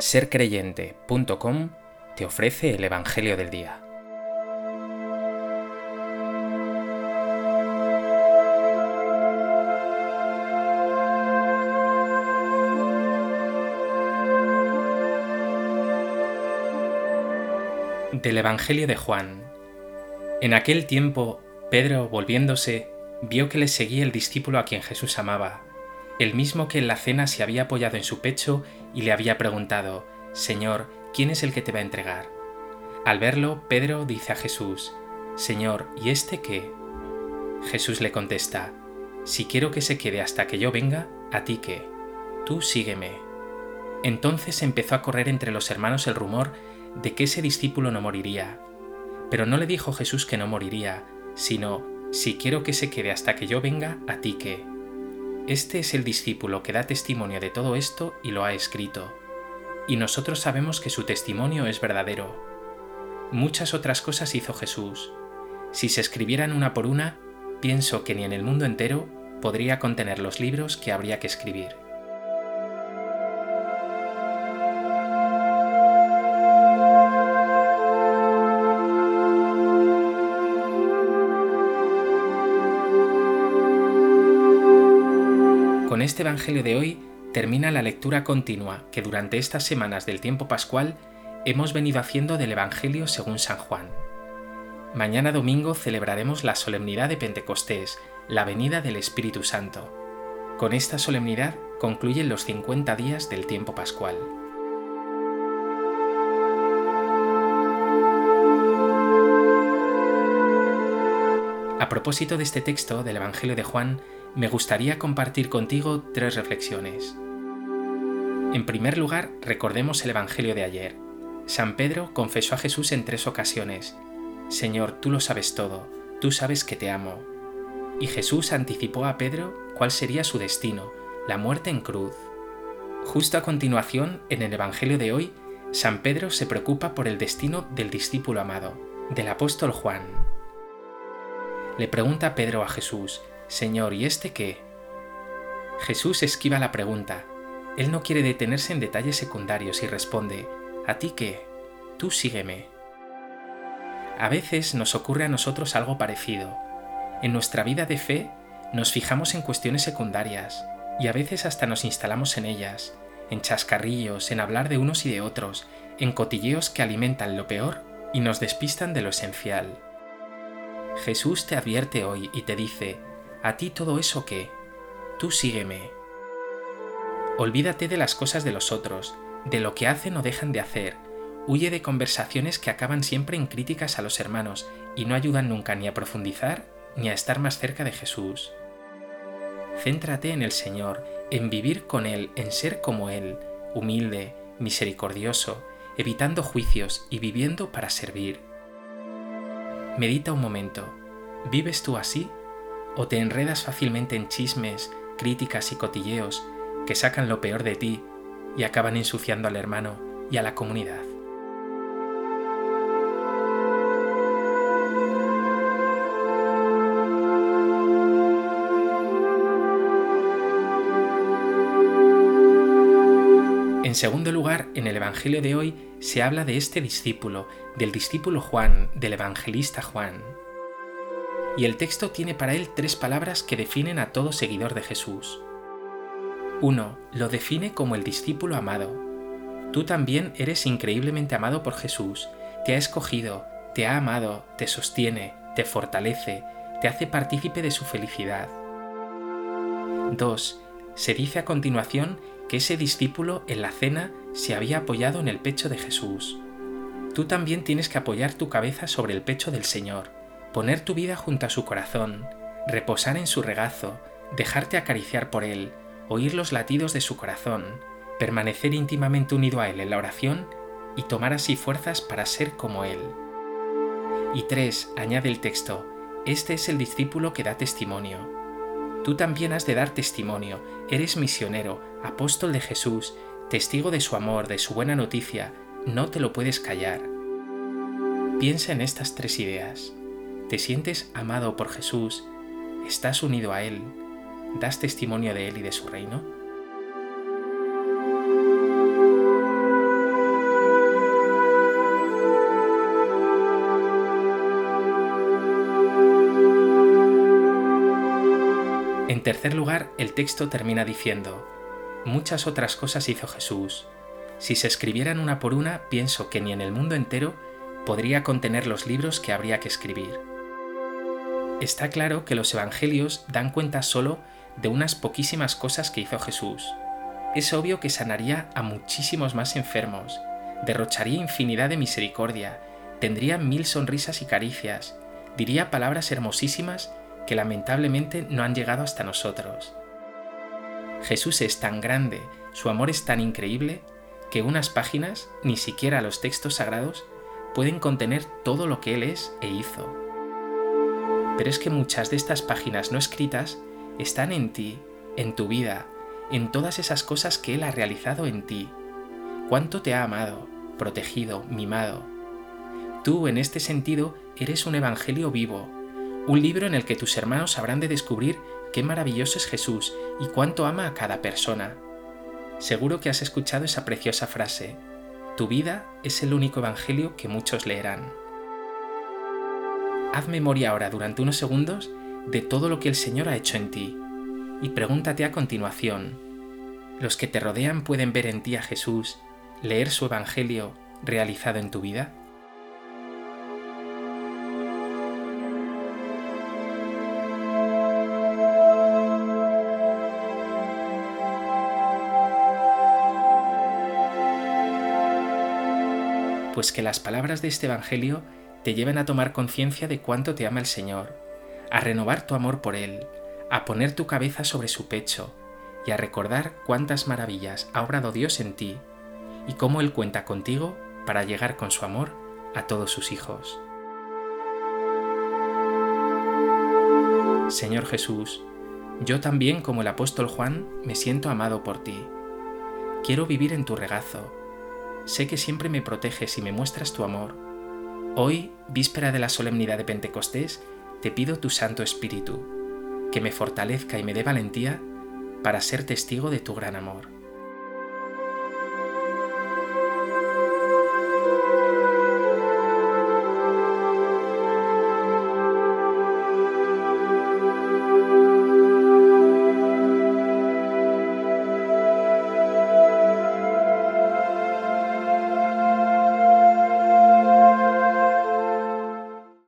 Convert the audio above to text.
sercreyente.com te ofrece el Evangelio del Día. Del Evangelio de Juan. En aquel tiempo, Pedro, volviéndose, vio que le seguía el discípulo a quien Jesús amaba, el mismo que en la cena se había apoyado en su pecho y le había preguntado, Señor, ¿quién es el que te va a entregar? Al verlo, Pedro dice a Jesús, Señor, ¿y este qué? Jesús le contesta, Si quiero que se quede hasta que yo venga, ¿a ti qué? Tú sígueme. Entonces empezó a correr entre los hermanos el rumor de que ese discípulo no moriría. Pero no le dijo Jesús que no moriría, sino, si quiero que se quede hasta que yo venga, a ti qué. Este es el discípulo que da testimonio de todo esto y lo ha escrito. Y nosotros sabemos que su testimonio es verdadero. Muchas otras cosas hizo Jesús. Si se escribieran una por una, pienso que ni en el mundo entero podría contener los libros que habría que escribir. Con este Evangelio de hoy termina la lectura continua que durante estas semanas del tiempo pascual hemos venido haciendo del Evangelio según San Juan. Mañana domingo celebraremos la solemnidad de Pentecostés, la venida del Espíritu Santo. Con esta solemnidad concluyen los 50 días del tiempo pascual. A propósito de este texto del Evangelio de Juan, me gustaría compartir contigo tres reflexiones. En primer lugar, recordemos el Evangelio de ayer. San Pedro confesó a Jesús en tres ocasiones, Señor, tú lo sabes todo, tú sabes que te amo. Y Jesús anticipó a Pedro cuál sería su destino, la muerte en cruz. Justo a continuación, en el Evangelio de hoy, San Pedro se preocupa por el destino del discípulo amado, del apóstol Juan. Le pregunta Pedro a Jesús, Señor, ¿y este qué? Jesús esquiva la pregunta. Él no quiere detenerse en detalles secundarios y responde, ¿a ti qué? Tú sígueme. A veces nos ocurre a nosotros algo parecido. En nuestra vida de fe nos fijamos en cuestiones secundarias y a veces hasta nos instalamos en ellas, en chascarrillos, en hablar de unos y de otros, en cotilleos que alimentan lo peor y nos despistan de lo esencial. Jesús te advierte hoy y te dice, ¿A ti todo eso qué? Tú sígueme. Olvídate de las cosas de los otros, de lo que hacen o dejan de hacer. Huye de conversaciones que acaban siempre en críticas a los hermanos y no ayudan nunca ni a profundizar ni a estar más cerca de Jesús. Céntrate en el Señor, en vivir con Él, en ser como Él, humilde, misericordioso, evitando juicios y viviendo para servir. Medita un momento. ¿Vives tú así? O te enredas fácilmente en chismes, críticas y cotilleos que sacan lo peor de ti y acaban ensuciando al hermano y a la comunidad. En segundo lugar, en el Evangelio de hoy se habla de este discípulo, del discípulo Juan, del evangelista Juan y el texto tiene para él tres palabras que definen a todo seguidor de Jesús. 1. Lo define como el discípulo amado. Tú también eres increíblemente amado por Jesús, te ha escogido, te ha amado, te sostiene, te fortalece, te hace partícipe de su felicidad. 2. Se dice a continuación que ese discípulo en la cena se había apoyado en el pecho de Jesús. Tú también tienes que apoyar tu cabeza sobre el pecho del Señor poner tu vida junto a su corazón, reposar en su regazo, dejarte acariciar por él, oír los latidos de su corazón, permanecer íntimamente unido a él en la oración y tomar así fuerzas para ser como él. Y tres, añade el texto, este es el discípulo que da testimonio. Tú también has de dar testimonio, eres misionero, apóstol de Jesús, testigo de su amor, de su buena noticia, no te lo puedes callar. Piensa en estas tres ideas te sientes amado por Jesús, estás unido a Él, das testimonio de Él y de su reino? En tercer lugar, el texto termina diciendo, muchas otras cosas hizo Jesús. Si se escribieran una por una, pienso que ni en el mundo entero podría contener los libros que habría que escribir. Está claro que los evangelios dan cuenta solo de unas poquísimas cosas que hizo Jesús. Es obvio que sanaría a muchísimos más enfermos, derrocharía infinidad de misericordia, tendría mil sonrisas y caricias, diría palabras hermosísimas que lamentablemente no han llegado hasta nosotros. Jesús es tan grande, su amor es tan increíble, que unas páginas, ni siquiera los textos sagrados, pueden contener todo lo que Él es e hizo. Pero es que muchas de estas páginas no escritas están en ti, en tu vida, en todas esas cosas que Él ha realizado en ti. Cuánto te ha amado, protegido, mimado. Tú, en este sentido, eres un Evangelio vivo, un libro en el que tus hermanos habrán de descubrir qué maravilloso es Jesús y cuánto ama a cada persona. Seguro que has escuchado esa preciosa frase, tu vida es el único Evangelio que muchos leerán. Haz memoria ahora durante unos segundos de todo lo que el Señor ha hecho en ti y pregúntate a continuación, ¿los que te rodean pueden ver en ti a Jesús, leer su Evangelio realizado en tu vida? Pues que las palabras de este Evangelio te lleven a tomar conciencia de cuánto te ama el Señor, a renovar tu amor por Él, a poner tu cabeza sobre su pecho y a recordar cuántas maravillas ha obrado Dios en ti y cómo Él cuenta contigo para llegar con su amor a todos sus hijos. Señor Jesús, yo también como el apóstol Juan me siento amado por ti. Quiero vivir en tu regazo. Sé que siempre me proteges y me muestras tu amor Hoy, víspera de la solemnidad de Pentecostés, te pido tu Santo Espíritu, que me fortalezca y me dé valentía para ser testigo de tu gran amor.